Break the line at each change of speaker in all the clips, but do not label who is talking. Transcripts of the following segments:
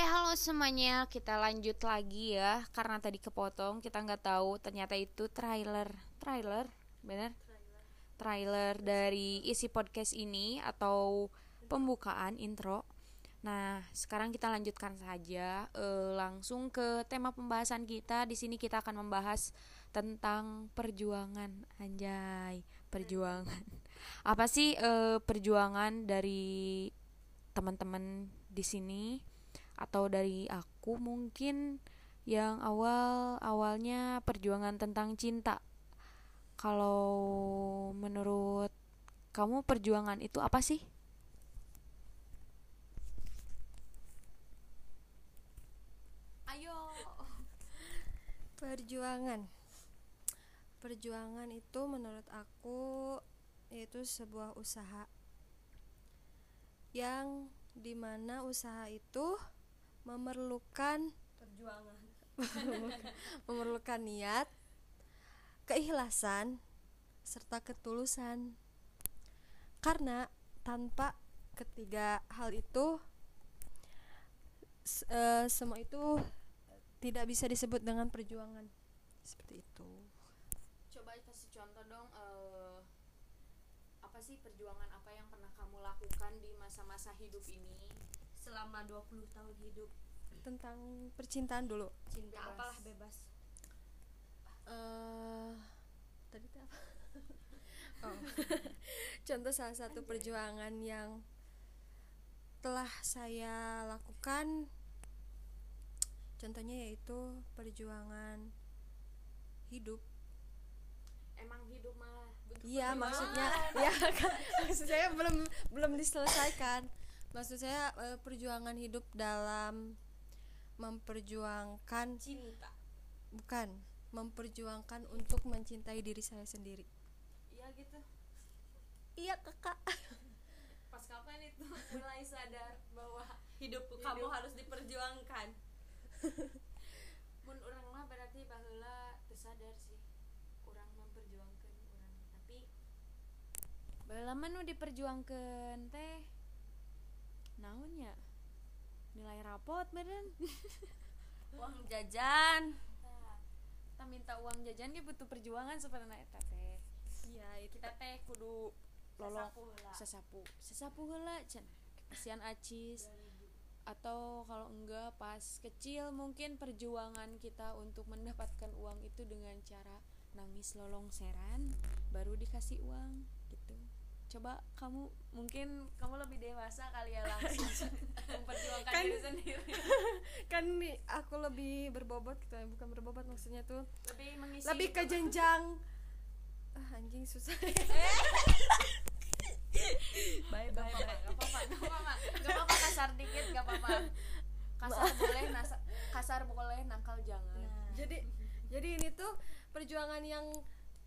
halo semuanya. Kita lanjut lagi ya, karena tadi kepotong. Kita nggak tahu ternyata itu trailer, trailer, bener? Trailer dari isi podcast ini atau pembukaan intro. Nah, sekarang kita lanjutkan saja eh, langsung ke tema pembahasan kita. Di sini kita akan membahas tentang perjuangan, anjay, perjuangan. Apa sih eh, perjuangan dari teman-teman di sini atau dari aku mungkin yang awal awalnya perjuangan tentang cinta. Kalau menurut kamu perjuangan itu apa sih?
Ayo.
Perjuangan. Perjuangan itu menurut aku yaitu sebuah usaha yang di mana usaha itu memerlukan
Perjuangan.
memerlukan niat, keikhlasan, serta ketulusan. Karena tanpa ketiga hal itu eh, semua itu tidak bisa disebut dengan perjuangan. Seperti itu.
Coba kasih contoh dong eh, apa sih perjuangan apa yang pernah kamu lakukan di masa-masa hidup ini?
Selama 20 tahun hidup
Tentang percintaan dulu.
cinta
Bebas.
apalah bebas.
eh tadi apa? oh. Contoh salah satu perjuangan yang telah saya lakukan contohnya yaitu perjuangan hidup.
Emang hidup malah
Iya, maksudnya ya kan maksud saya belum belum diselesaikan. Maksud saya eh, perjuangan hidup dalam memperjuangkan
Cinta.
bukan memperjuangkan untuk mencintai diri saya sendiri.
Iya gitu.
Iya, Kakak.
Pas kapan itu mulai sadar bahwa hidup kamu harus diperjuangkan?
Mun orang mah berarti baheula tersadar sih. Orang memperjuangkan orang tapi baheula mah nu diperjuangkeun teh naon ya? Nilai rapot meren.
Uang jajan.
Kita minta uang jajan dia butuh perjuangan sebenarnya eta teh.
Iya, itu
Kita teh kudu
heula.
sesapu sesapu heula cenah kasihan acis atau kalau enggak pas kecil mungkin perjuangan kita untuk mendapatkan uang itu dengan cara nangis lolong seran baru dikasih uang coba kamu mungkin kamu lebih dewasa kali ya langsung memperjuangkan
Kan-
diri sendiri.
kan nih aku lebih berbobot gitu ya bukan berbobot maksudnya tuh
lebih mengisi
lebih ke jenjang. Ah, anjing susah.
Bye
apa-apa, gak apa-apa, gak apa-apa, gak apa-apa kasar dikit, gak apa-apa. Kasar boleh, nasa- kasar boleh, nakal jangan.
jadi jadi ini tuh perjuangan yang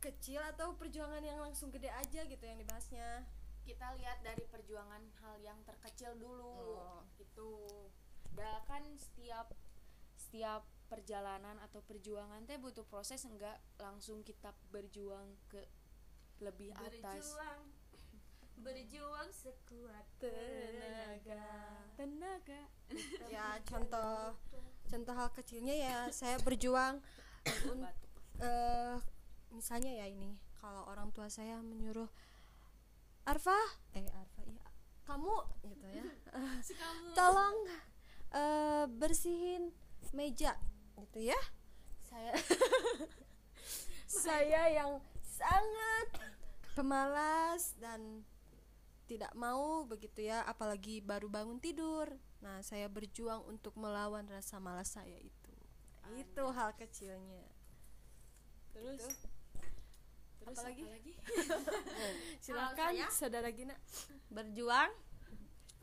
kecil atau perjuangan yang langsung gede aja gitu yang dibahasnya
Kita lihat dari perjuangan hal yang terkecil dulu,
Oh.
gitu. Dan kan setiap setiap perjalanan atau perjuangan teh butuh proses enggak langsung kita berjuang ke lebih atas
Berjuang. Berjuang sekuat
tenaga
tenaga
ya contoh contoh hal kecilnya ya saya berjuang un- eh, misalnya ya ini kalau orang tua saya menyuruh Arfa eh Arfa iya kamu gitu ya.
Si kamu.
tolong eh, bersihin meja gitu ya. Saya saya yang sangat pemalas dan tidak mau begitu ya apalagi baru bangun tidur. Nah saya berjuang untuk melawan rasa malas saya itu. Itu hal kecilnya.
Terus terus
Apalagi?
apalagi?
silakan
saya?
saudara Gina
Berjuang.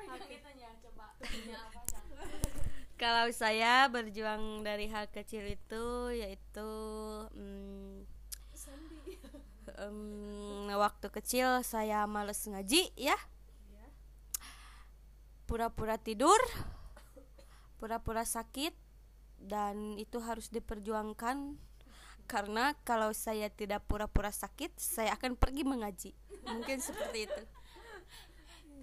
itunya coba apa?
Kalau saya berjuang dari hal kecil itu yaitu mm, em, waktu kecil saya males ngaji ya. Pura-pura tidur, pura-pura sakit dan itu harus diperjuangkan karena kalau saya tidak pura-pura sakit, saya akan pergi mengaji. Mungkin seperti itu.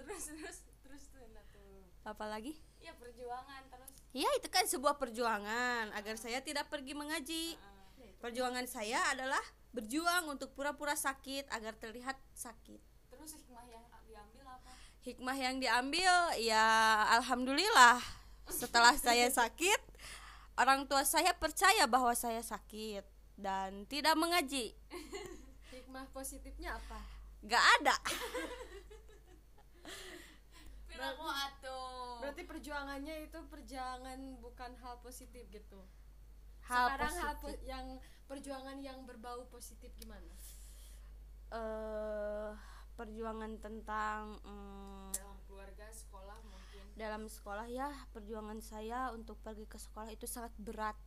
terus terus terus tuh nah
Apalagi?
ya perjuangan terus
Ya itu kan sebuah perjuangan agar saya tidak pergi mengaji. Perjuangan saya adalah berjuang untuk pura-pura sakit agar terlihat sakit.
terus hikmah yang diambil apa
Hikmah yang diambil ya alhamdulillah setelah saya sakit orang tua saya percaya bahwa saya sakit dan tidak mengaji.
hikmah positifnya apa
Gak ada.
Atuh
berarti perjuangannya itu perjuangan bukan hal positif gitu
Hal
sekarang hal po-
positif.
yang perjuangan yang berbau positif gimana
eh perjuangan tentang mm,
dalam keluarga sekolah mungkin
dalam sekolah ya perjuangan saya untuk pergi ke sekolah itu sangat berat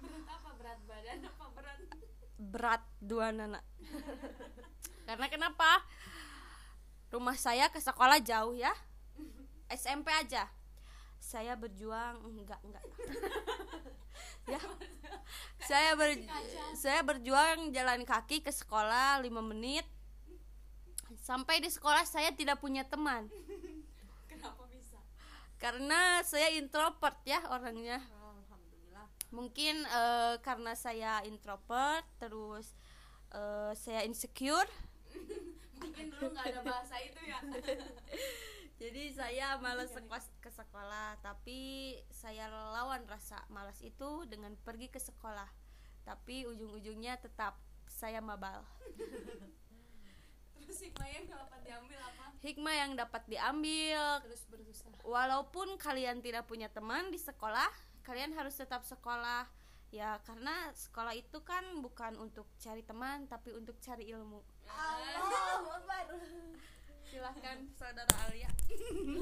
berat apa? Berat badan apa berat?
Berat dua nana. Karena kenapa? Rumah saya ke sekolah jauh ya. SMP aja. Saya berjuang enggak enggak. Ya. Saya ber saya berjuang jalan kaki ke sekolah lima menit. Sampai di sekolah saya tidak punya teman.
Kenapa bisa?
Karena saya introvert ya orangnya.
Alhamdulillah
mungkin eh, karena saya introvert terus eh, saya insecure.
Mungkin dulu nggak ada bahasa itu ya.
Jadi saya malas ke sekolah tapi saya lawan rasa malas itu dengan pergi ke sekolah. Tapi ujung-ujungnya tetap saya mabal.
Terus hikmah yang dapat diambil apa?
Hikmah yang dapat diambil.
Terus berusaha
walaupun kalian tidak punya teman di sekolah kalian harus tetap sekolah. Ya karena sekolah itu kan bukan untuk cari teman tapi untuk cari ilmu. Silahkan saudara Alia.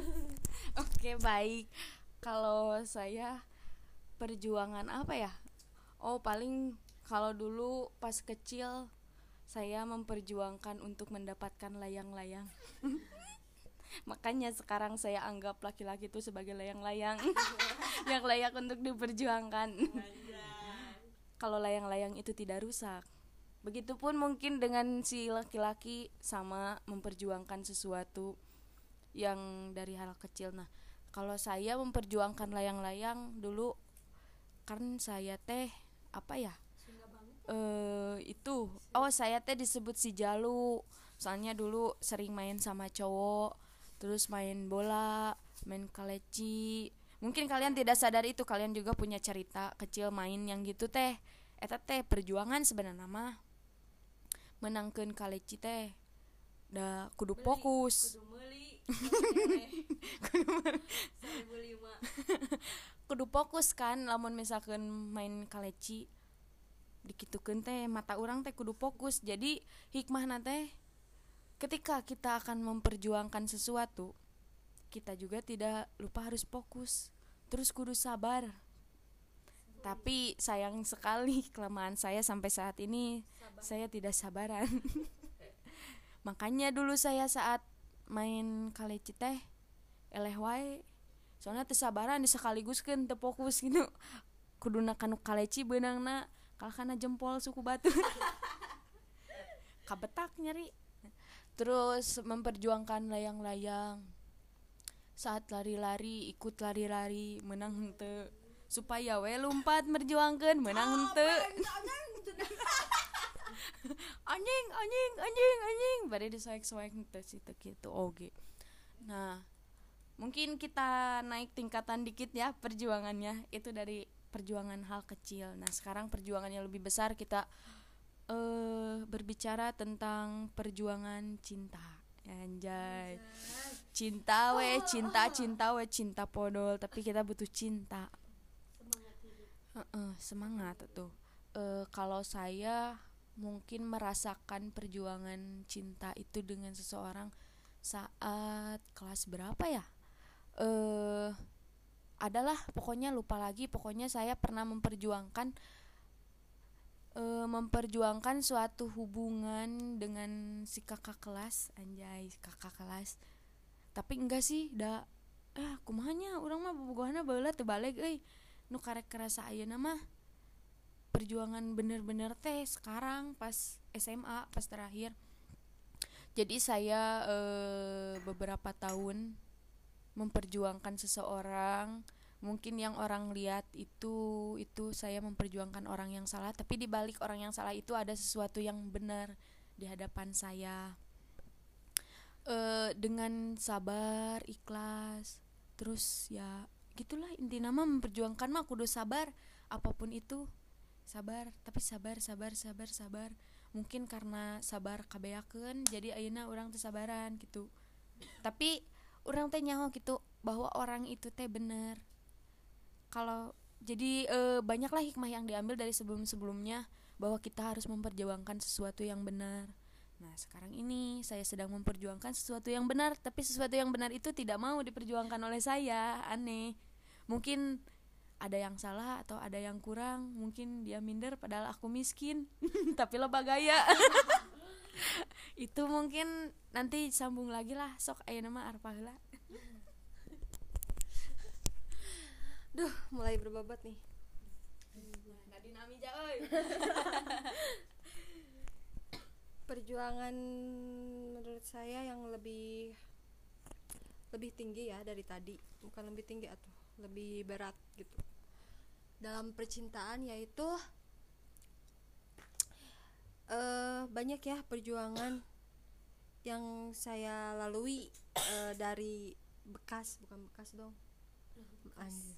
Oke baik. Kalau saya Perjuangan apa ya? Oh paling Kalau dulu pas kecil Saya memperjuangkan untuk mendapatkan layang-layang Makanya sekarang saya anggap laki-laki itu sebagai layang-layang Yang layak untuk diperjuangkan Kalau layang-layang itu tidak rusak Begitupun mungkin dengan si laki-laki sama memperjuangkan sesuatu yang dari hal kecil. Nah, kalau saya memperjuangkan layang-layang dulu kan saya teh apa ya? Eh itu oh saya teh disebut si Jalu. Soalnya dulu sering main sama cowok, terus main bola, main kaleci. Mungkin kalian tidak sadar itu, kalian juga punya cerita kecil main yang gitu teh. Eta teh perjuangan sebenarnya mah menangkan kaleci teh. Da kudu fokus. kudu fokus kan lamun misalkan main kaleci. Dikitukeun teh mata orang teh kudu fokus. Jadi hikmah teh ketika kita akan memperjuangkan sesuatu kita juga tidak lupa harus fokus. Terus kudu sabar. Tapi sayang sekali kelemahan saya sampai saat ini saya tidak sabaran. Makanya dulu saya saat main kaleci teh eleh wae soalnya teu sabaran disekaligus kan teu fokus gitu. Kudu kanu kaleci beunangna kalahkana jempol suku batu. Kabetak nyari terus memperjuangkan layang-layang. Saat lari-lari ikut lari-lari menang henteu. Supaya we lompat merjuangkan menang henteu. anjing? Anjing anjing anjing bade disoek-soek henteu situ gitu oge. Nah mungkin kita naik tingkatan dikit ya perjuangannya. Itu dari perjuangan hal kecil. Nah sekarang perjuangannya lebih besar kita eh berbicara tentang perjuangan cinta. Anjay. Cinta we cinta cinta we cinta podol. Tapi kita butuh cinta. Heeh, semangat tuh. Eh, kalau saya mungkin merasakan perjuangan cinta itu dengan seseorang saat kelas berapa ya? Eh adalah pokoknya lupa lagi. Pokoknya saya pernah memperjuangkan eh, memperjuangkan suatu hubungan dengan si kakak kelas anjay kakak kelas. Tapi enggak sih dah eh kumanya orang mah bobogohana baheula teu balik euy. Nu karek kerasa ayeuna mah perjuangan bener-bener teh sekarang pas SMA pas terakhir. Jadi saya eh, beberapa tahun memperjuangkan seseorang mungkin yang orang lihat itu itu saya memperjuangkan orang yang salah tapi di balik orang yang salah itu ada sesuatu yang benar di hadapan saya. Eh, dengan sabar ikhlas terus ya gitulah inti nama memperjuangkan mah kudu sabar apa pun itu sabar tapi sabar sabar sabar sabar. Mungkin karena sabar kabeakeun jadi ayeuna orang teu sabaran gitu. Tapi orang teh nyaho gitu bahwa orang itu teh bener kalau jadi eh, banyaklah hikmah yang diambil dari sebelum-sebelumnya bahwa kita harus memperjuangkan sesuatu yang benar. Nah sekarang ini saya sedang memperjuangkan sesuatu yang benar tapi sesuatu yang benar itu tidak mau diperjuangkan oleh saya. Aneh. Mungkin ada yang salah atau ada yang kurang mungkin dia minder padahal aku miskin tapi loba gaya itu mungkin nanti sambung lagi lah. Sok ayo nama arpa
duh mulai berbabat nih.
Nadine Amija euy
perjuangan menurut saya yang lebih lebih tinggi ya dari tadi. Bukan lebih tinggi atau lebih berat gitu. Dalam percintaan yaitu eh banyak ya perjuangan yang saya lalui eh, dari bekas bukan bekas dong. Anjir.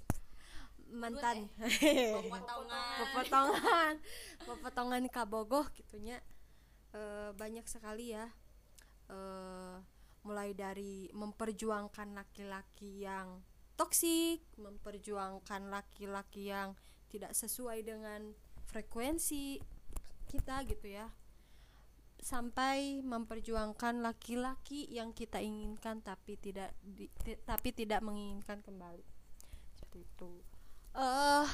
Mantan. Pepotongan pepotongan kabogoh gitunya. Eh, banyak sekali ya. Eh, mulai dari memperjuangkan laki-laki yang toksik memperjuangkan laki-laki yang tidak sesuai dengan frekuensi kita gitu ya. Sampai memperjuangkan laki-laki yang kita inginkan tapi tidak di- tapi tidak menginginkan kembali. Seperti itu eh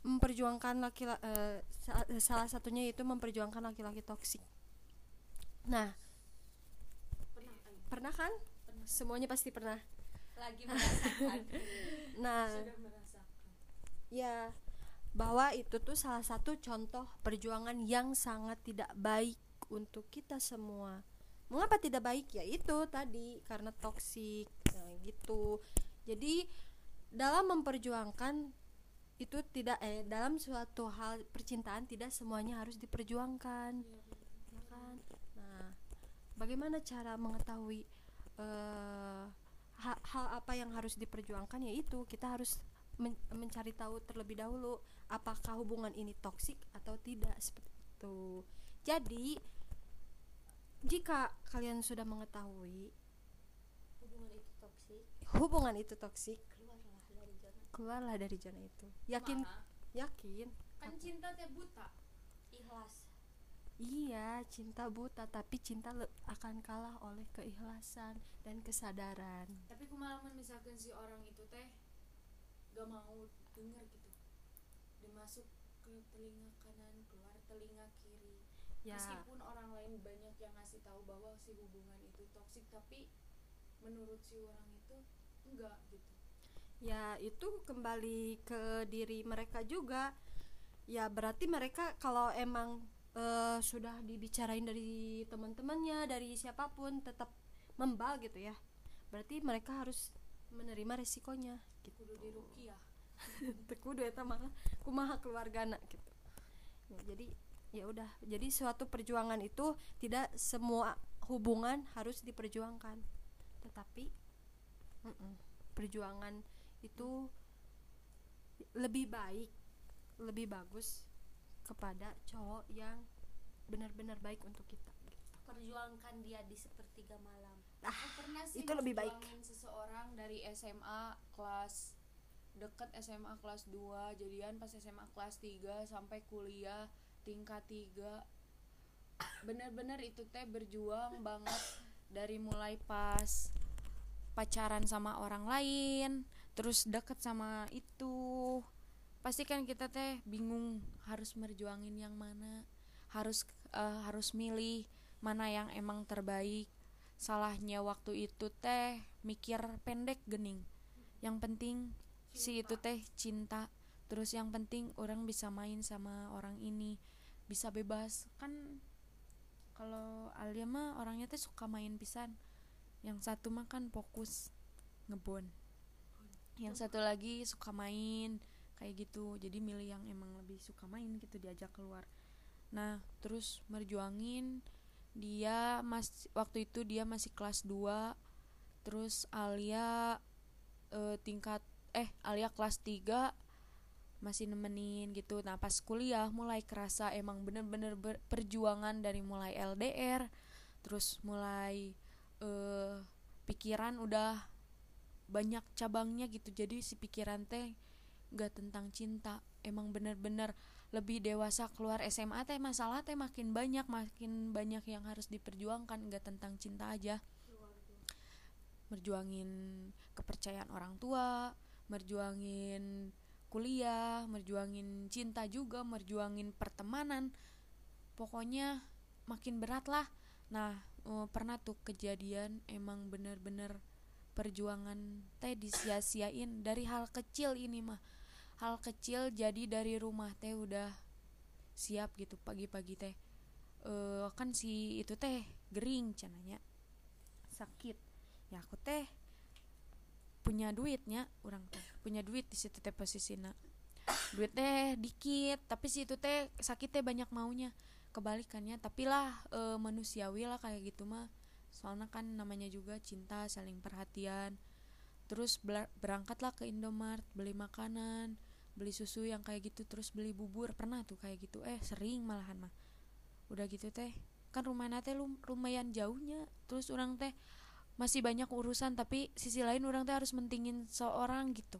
memperjuangkan laki eh, sa- salah satunya itu memperjuangkan laki-laki toksik nah pernah kan? Semuanya pasti pernah.
Lagi merasakan.
Nah ya bahwa itu tuh salah satu contoh perjuangan yang sangat tidak baik untuk kita semua. Mengapa tidak baik? Ya itu tadi karena toksik nah, gitu jadi dalam memperjuangkan itu tidak eh dalam suatu hal percintaan tidak semuanya harus diperjuangkan. Ya kan nah bagaimana cara mengetahui eh, ha- hal apa yang harus diperjuangkan? Yaitu kita harus men- mencari tahu terlebih dahulu apakah hubungan ini toksik atau tidak seperti itu. Jadi jika kalian sudah mengetahui
hubungan itu toksik. Keluarlah dari zona
keluarlah dari zona itu. Yakin? Yakin?
Kan cinta teh buta.
Ikhlas.
Iya cinta buta tapi cinta le- akan kalah oleh keikhlasan dan kesadaran.
Tapi kumalaman misalkan si orang itu teh gak mau denger gitu. Dia masuk ke telinga kanan keluar telinga kiri.
Ya.
Meskipun orang lain banyak yang ngasih tahu bahwa si hubungan itu toksik tapi menurut si orang itu enggak gitu.
Ya itu kembali ke diri mereka juga. Ya berarti mereka kalau emang eh, sudah dibicarain dari teman-temannya dari siapa pun tetap membal gitu ya berarti mereka harus menerima resikonya gitu.
Kudu dirukiah
kudu eta mah kumaha keluargana gitu. Ya, jadi ya udah. Jadi suatu perjuangan itu tidak semua hubungan harus diperjuangkan. Tetapi mm-mm, perjuangan itu lebih baik lebih bagus kepada cowok yang benar-benar baik untuk kita.
Perjuangkan dia di sepertiga malam.
Aku pernah sih
itu lebih baik.
seseorang dari SMA kelas deket SMA kelas 2 jadian pas SMA kelas 3 sampai kuliah tingkat 3 bener-bener itu teh berjuang banget dari mulai pas pacaran sama orang lain terus deket sama itu pasti kan kita teh bingung harus merjuangin yang mana harus eh, harus milih mana yang emang terbaik. Salahnya waktu itu teh mikir pendek gening yang penting si itu teh cinta terus yang penting orang bisa main sama orang ini bisa bebas. Kan kalau Alia mah orangnya teh suka main pisan yang satu mah kan fokus ngebon. Yang satu lagi suka main kayak gitu. Jadi milih yang emang lebih suka main gitu diajak keluar. Nah terus merjuangin. Dia mas waktu itu dia masih kelas 2 terus Alia eh, tingkat eh Alia kelas 3 masih nemenin gitu. Nah pas kuliah mulai kerasa emang bener-bener perjuangan dari mulai LDR terus mulai eh pikiran udah banyak cabangnya gitu. Jadi si pikiran teh gak tentang cinta. Emang bener-bener lebih dewasa keluar SMA teh masalah teh makin banyak makin banyak yang harus diperjuangkan. Gak tentang cinta aja. Merjuangin kepercayaan orang tua merjuangin kuliah merjuangin cinta juga merjuangin pertemanan. Pokoknya makin berat lah. Nah eh, pernah tuh kejadian emang bener-bener perjuangan teh disia-siain dari hal kecil ini mah. Hal kecil jadi dari rumah teh udah siap gitu pagi-pagi teh. Eh kan si itu teh gering cenanya. Sakit. Ya aku teh punya duitnya orang teh punya duit di situ teh posisinya duit teh dikit tapi si itu teh sakit teh banyak maunya kebalikannya. Tapi lah e, manusiawi lah kayak gitu mah. Soalnya kan namanya juga cinta saling perhatian. Terus berangkatlah ke Indomart beli makanan beli susu yang kayak gitu terus beli bubur. Pernah tuh kayak gitu. Eh sering malahan mah. Udah gitu teh. Kan rumahnya teh lum- lumayan jauhnya. Terus orang teh masih banyak urusan tapi sisi lain orang teh harus mentingin seorang gitu.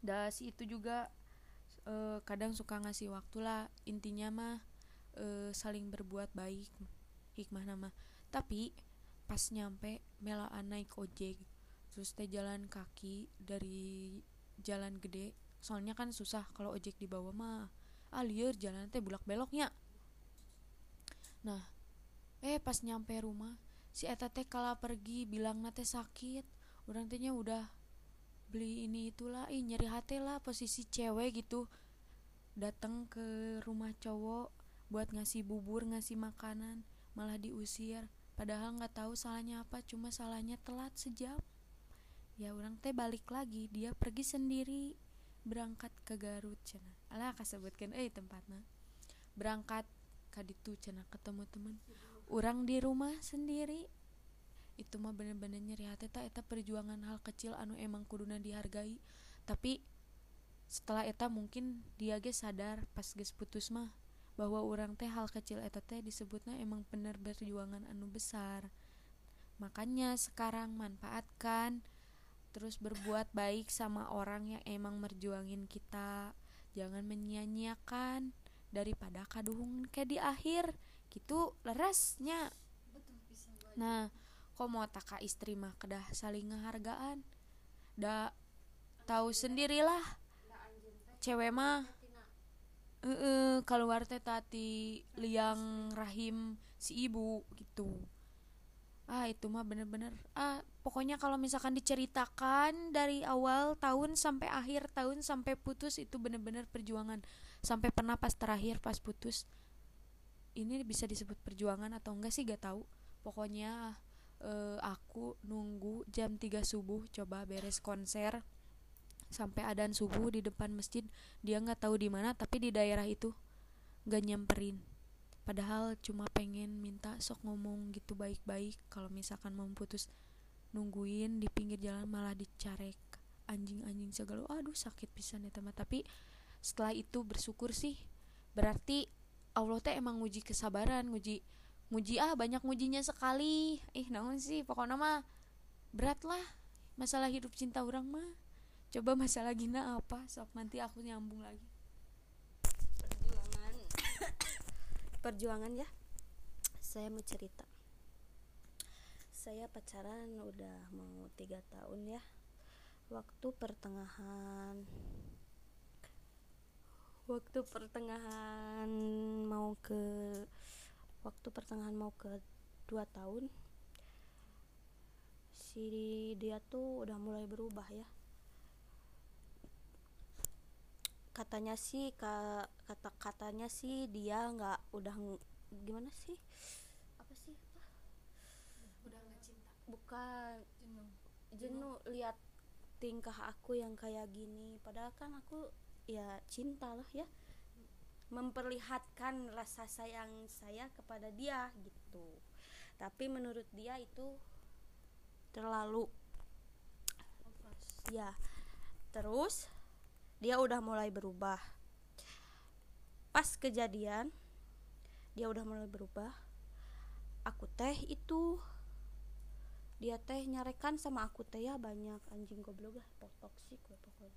Dah si itu juga eh, kadang suka ngasih waktu lah. Intinya mah eh, saling berbuat baik hikmah nama. Tapi pas nyampe melaan naik ojek. Terus teh jalan kaki dari jalan gede. Soalnya kan susah kalau ojek di bawah mah. Ah liur jalan teh bulak beloknya nah eh pas nyampe rumah si eta teh kala pergi bilang teh sakit. Orang tehnya udah beli ini itulah ih nyeri hati lah posisi cewek gitu. Datang ke rumah cowok buat ngasih bubur ngasih makanan malah diusir. Padahal nggak tahu salahnya apa cuma salahnya telat sejam. Ya orang teh balik lagi dia pergi sendiri. Berangkat ke Garut cina alah kasebutkan eh tempatnya berangkat ke ditu cina ketemu temen. Orang di rumah sendiri. Itu mah bener-bener nyeri hati tak eta perjuangan hal kecil anu emang kuduna dihargai. Tapi setelah eta mungkin dia ge sadar pas geus putus mah bahwa orang teh hal kecil eta teh disebutnya emang bener perjuangan anu besar. Makanya sekarang manfaatkan terus berbuat baik sama orang yang emang merjuangin kita. Jangan menyia-nyiakan daripada kaduhung kayak di akhir. Gitu lerasnya nah kok mau tak istri mah kedah saling ngehargaan. Da tahu sendirilah. Cewek mah eh keluar teh tati liang rahim si ibu gitu. Ah itu mah bener-bener. Ah pokoknya kalau misalkan diceritakan dari awal tahun sampai akhir tahun sampai putus itu bener-bener perjuangan. Sampai pernah pas terakhir pas putus. Ini bisa disebut perjuangan atau enggak sih gak tahu. Pokoknya eh, aku nunggu jam 3 subuh coba beres konser sampai adan subuh di depan masjid dia nggak tahu di mana tapi di daerah itu nggak nyamperin. Padahal cuma pengen minta sok ngomong gitu baik-baik kalau misalkan mau putus nungguin di pinggir jalan malah dicarek. Anjing-anjing segala aduh sakit pisan ya teman tapi setelah itu bersyukur sih berarti Allah teh emang nguji kesabaran nguji nguji ah banyak ngujinya sekali. Ih naon sih pokoknya mah berat lah masalah hidup cinta orang mah coba masalah gina apa? Sok nanti aku nyambung lagi.
Perjuangan. Perjuangan ya. Saya mau cerita. Saya pacaran udah mau tiga tahun ya. Waktu pertengahan. Waktu pertengahan mau ke waktu pertengahan mau ke dua tahun si dia tuh udah mulai berubah ya katanya sih ka, kata katanya sih dia nggak udah gimana sih? Apa sih? Bukan.
Jenuh.
Jenuh lihat tingkah aku yang kayak gini. Padahal kan aku ya cinta lah ya. Memperlihatkan rasa sayang saya kepada dia gitu. Tapi menurut dia itu terlalu ya terus dia udah mulai berubah. Pas kejadian dia udah mulai berubah. Aku teh itu dia teh nyarekan sama aku teh ya banyak. Anjing goblok lah toksik gue pokoknya.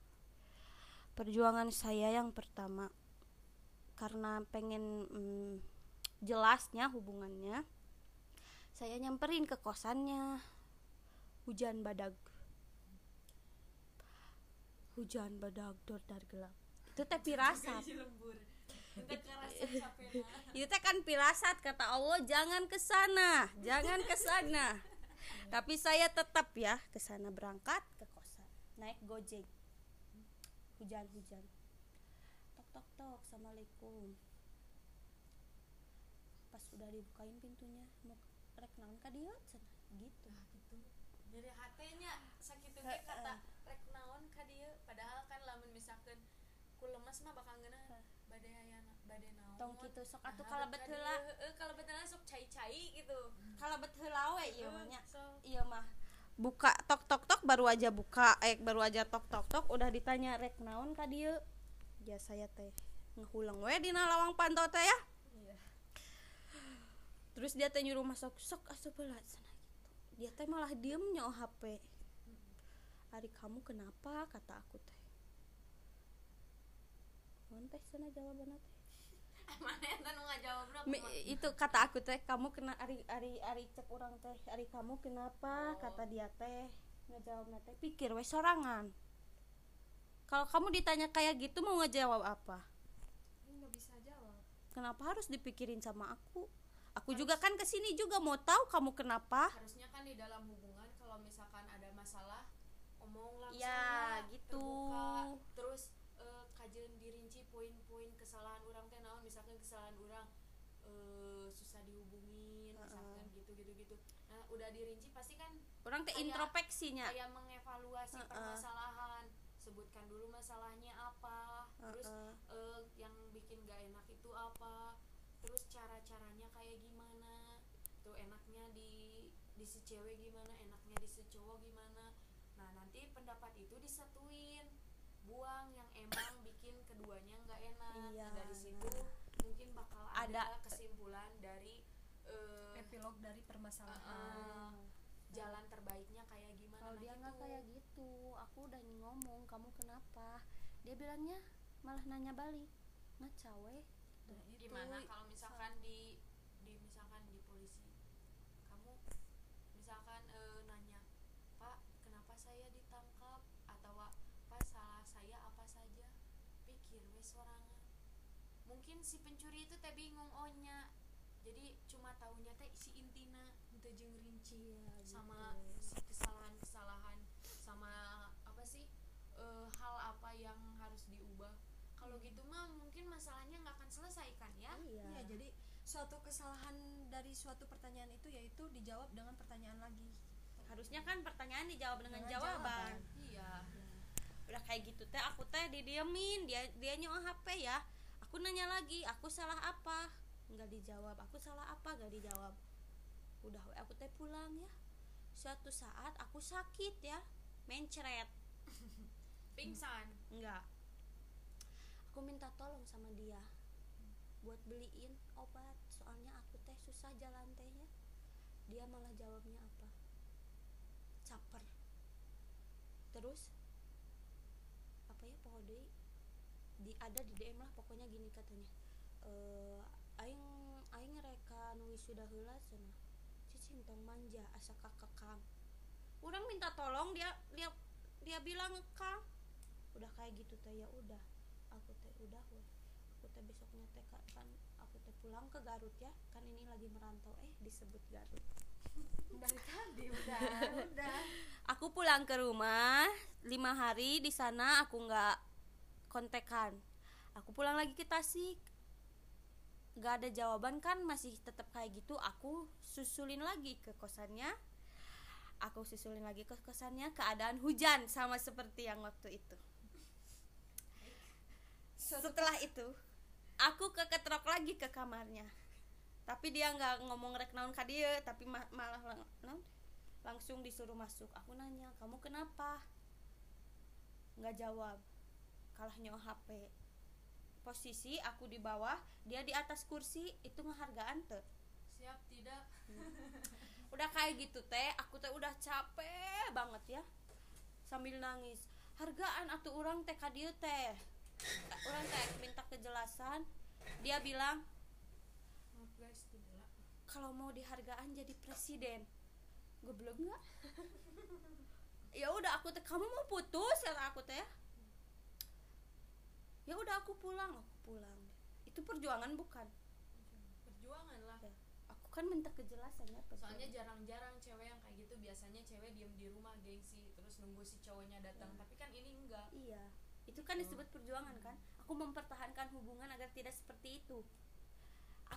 Perjuangan saya yang pertama karena pengen mm, jelasnya hubungannya saya nyamperin ke kosannya. Hujan badag hujan badag dor dar gelap. Itu teh pirasat. Itu teh kan pirasat kata Allah jangan ke sana jangan ke sana. Tapi saya tetap ya ke sana berangkat ke kosan. Naik gojek. Hujan hujan. Tok tok tok assalamualaikum. Pas udah dibukain pintunya mau rek naon ka dieu gitu.
Gitu. Jadi hatenya sakit ge kata naon ka dieu padahal kan lamun misalkan ku lemes mah bakal ngeuna bade aya bade naon.
Tong kitu sok atuh
Nah,
kalebet
ka
heula
kalebet heula sok cai-cai gitu.
Kalebet heula we ieu mah iya mah. Buka tok tok tok baru aja buka eh baru aja tok tok tok udah ditanya rek naon ka dieu ya saya teh. Ngehulang we dina lawang pantau teh ya.
Iya.
Terus dia teh nyuruh masuk sok asup heula cenah gitu. Dia teh malah diem nyo HP hari kamu kenapa? Kata aku teh. Naon teh cenah jawabanna teh. Mi- itu kata aku teh kamu kena ari ari ari cek orang teh. Ari kamu kenapa?
Oh.
kata dia teh ngejawab teh. Pikir we sorangan. Kalau kamu ditanya kayak gitu mau ngejawab apa?
Nggak bisa jawab.
Kenapa harus dipikirin sama aku? Aku juga kan ke sini juga mau tahu kamu kenapa.
Harusnya kan di dalam hubungan kalau misalkan ada masalah omong langsung
Ya, gitu.
terbuka. terus eh, kajian dirinci poin-poin kesalahan orang teh naon misalkan kesalahan orang eh, susah dihubungin misalkan gitu gitu gitu nah udah dirinci pasti kan
orang teh introspeksinya
kayak mengevaluasi
Heeh.
permasalahan sebutkan dulu masalahnya apa terus
Heeh.
eh, yang bikin gak enak itu apa terus cara caranya kayak gimana tuh enaknya di di si cewek gimana enaknya di si cowok gimana nah nanti pendapat itu disatuin buang yang emang bikin keduanya nggak enak.
Iya,
nah, dari situ mungkin bakal ada,
Ada-
kesimpulan dari eh,
epilog dari permasalahan.
Eh, jalan terbaiknya kayak gimana
kalau
nah
dia nggak
gitu.
kayak gitu aku udah ngomong kamu kenapa? Dia bilangnya malah nanya balik ngacawe
nah itu
gimana kalau misalkan di polisi kamu misalkan eh, nanya pak kenapa saya ditangkap atau pak salah saya apa saja pikir wes sorangan. Mungkin si pencuri itu teh bingung ohnya jadi cuma taunya teh si intina itu jeung rinci sama si kesalahan kesalahan sama apa sih eh, hal apa yang harus diubah. Kalau gitu mah mungkin masalahnya nggak akan selesai kan ya?
Iya.
Iya, jadi suatu kesalahan dari suatu pertanyaan itu yaitu dijawab dengan pertanyaan lagi.
harusnya kan pertanyaan dijawab dengan,
Dengan
jawaban.
jawaban.
iya
udah kayak gitu teh aku teh didiemin dia dia nyoba HP ya. Aku nanya lagi aku salah apa? Nggak dijawab. Aku salah apa? Nggak dijawab. Udah aku teh pulang ya. Suatu saat aku sakit ya mencret.
Pingsan?
Enggak aku minta tolong sama dia buat beliin obat soalnya aku teh susah jalan tehnya dia malah jawabnya apa? Caper. Terus apa ya deui, di ada di DM lah pokoknya gini katanya. Eh aing aing reka nu sudah heula cenah cicing tong manja asa kakekang orang minta tolong dia dia dia bilang kang udah kayak gitu teh ya udah. Aku teh udah weh. Aku teh besoknya teh ka- kan aku teh pulang ke Garut ya. Kan ini lagi merantau. Eh disebut Garut
Dari tadi udah, udah.
aku pulang ke rumah lima hari di sana aku nggak kontekan. Aku pulang lagi ke Tasik. Nggak ada jawaban kan masih tetap kayak gitu. Aku susulin lagi ke kosannya. Aku susulin lagi ke kosannya keadaan hujan sama seperti yang waktu itu. Setelah itu aku keketrok lagi ke kamarnya tapi dia nggak ngomong rek naon ka dia tapi ma- malah lang- naon? langsung disuruh masuk. Aku nanya kamu kenapa? Nggak jawab. Kalah nyawa HP posisi aku di bawah dia di atas kursi itu ngehargaan tuh
siap tidak.
Udah kayak gitu teh aku teh udah capek banget ya. Sambil nangis. Hargaan atau orang teh ka dieu teh. Orang teh minta kejelasan. Dia bilang kalau mau dihargaan jadi presiden. Gue belum nggak ya udah aku teh kamu mau putus? kata aku teh. Ya udah aku pulang aku pulang. Itu perjuangan bukan?
Perjuangan lah.
Ya, aku kan minta kejelasan ya perjuangan.
soalnya jarang-jarang cewek yang kayak gitu biasanya cewek diem di rumah gengsi terus nunggu si cowoknya datang. Tapi kan ini enggak.
Iya, itu kan disebut perjuangan kan. Aku mempertahankan hubungan agar tidak seperti itu.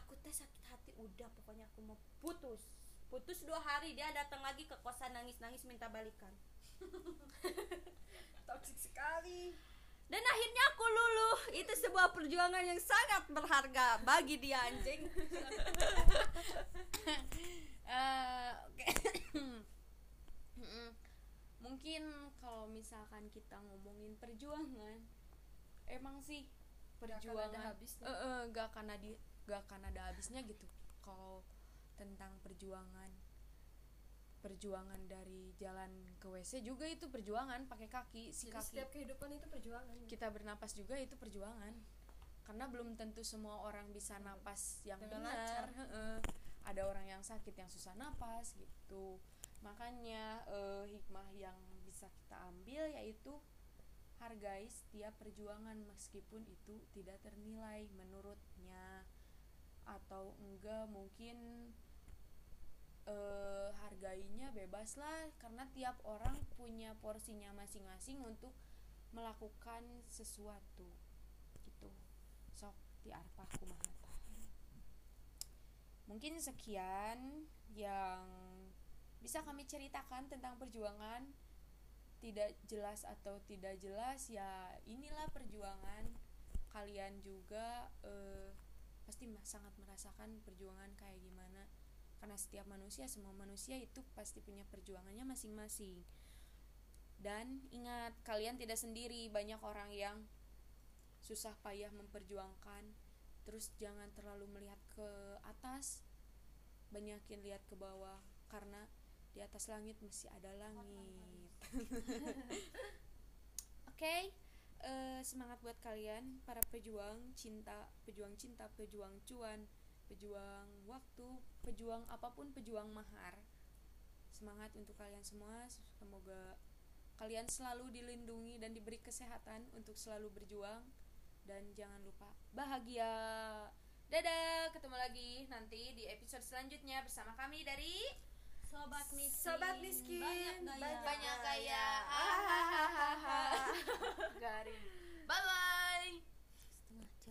Aku teh sakit hati udah pokoknya aku mau putus. Putus dua hari dia datang lagi ke kosan nangis-nangis minta balikan.
toksik sekali
Dan akhirnya aku luluh. Itu sebuah perjuangan yang sangat berharga bagi dia anjing.
Eh, oke. Mm-mm. mungkin kalau misalkan kita ngomongin perjuangan emang sih
Gak akan
perjuangan
ada habisnya.
Eh, eh, gak akan ada gak akan ada habisnya gitu kalau tentang perjuangan. Perjuangan dari jalan ke WC juga itu perjuangan pakai kaki si
jadi
kaki.
setiap kehidupan itu perjuangan.
Kita bernapas juga itu perjuangan. Karena belum tentu semua orang bisa napas yang
Dengan
benar. Heeh. ada orang yang sakit yang susah napas gitu. Makanya eh, hikmah yang bisa kita ambil yaitu hargai setiap perjuangan meskipun itu tidak ternilai menurutnya atau enggak mungkin eh, hargainya bebas lah. Karena tiap orang punya porsinya masing-masing untuk melakukan sesuatu. Gitu. Sok di arpah kumaha mungkin sekian yang bisa kami ceritakan tentang perjuangan. Tidak jelas atau tidak jelas ya inilah perjuangan kalian juga eh, pasti sangat merasakan perjuangan kayak gimana. Karena setiap manusia semua manusia itu pasti punya perjuangannya masing-masing. Dan ingat kalian tidak sendiri. Banyak orang yang susah payah memperjuangkan. Terus jangan terlalu melihat ke atas. Banyakin lihat ke bawah. Karena di atas langit masih ada langit. Oke eh, semangat buat kalian para pejuang cinta pejuang cinta pejuang cuan pejuang waktu pejuang apa pun pejuang mahar. Semangat untuk kalian semua semoga kalian selalu dilindungi dan diberi kesehatan untuk selalu berjuang dan jangan lupa bahagia. Dadah ketemu lagi nanti di episode selanjutnya bersama kami dari
Sobat miskin.
Sobat miskin,
Banyak gaya.
banyak
banyak gaya. garing. Bye bye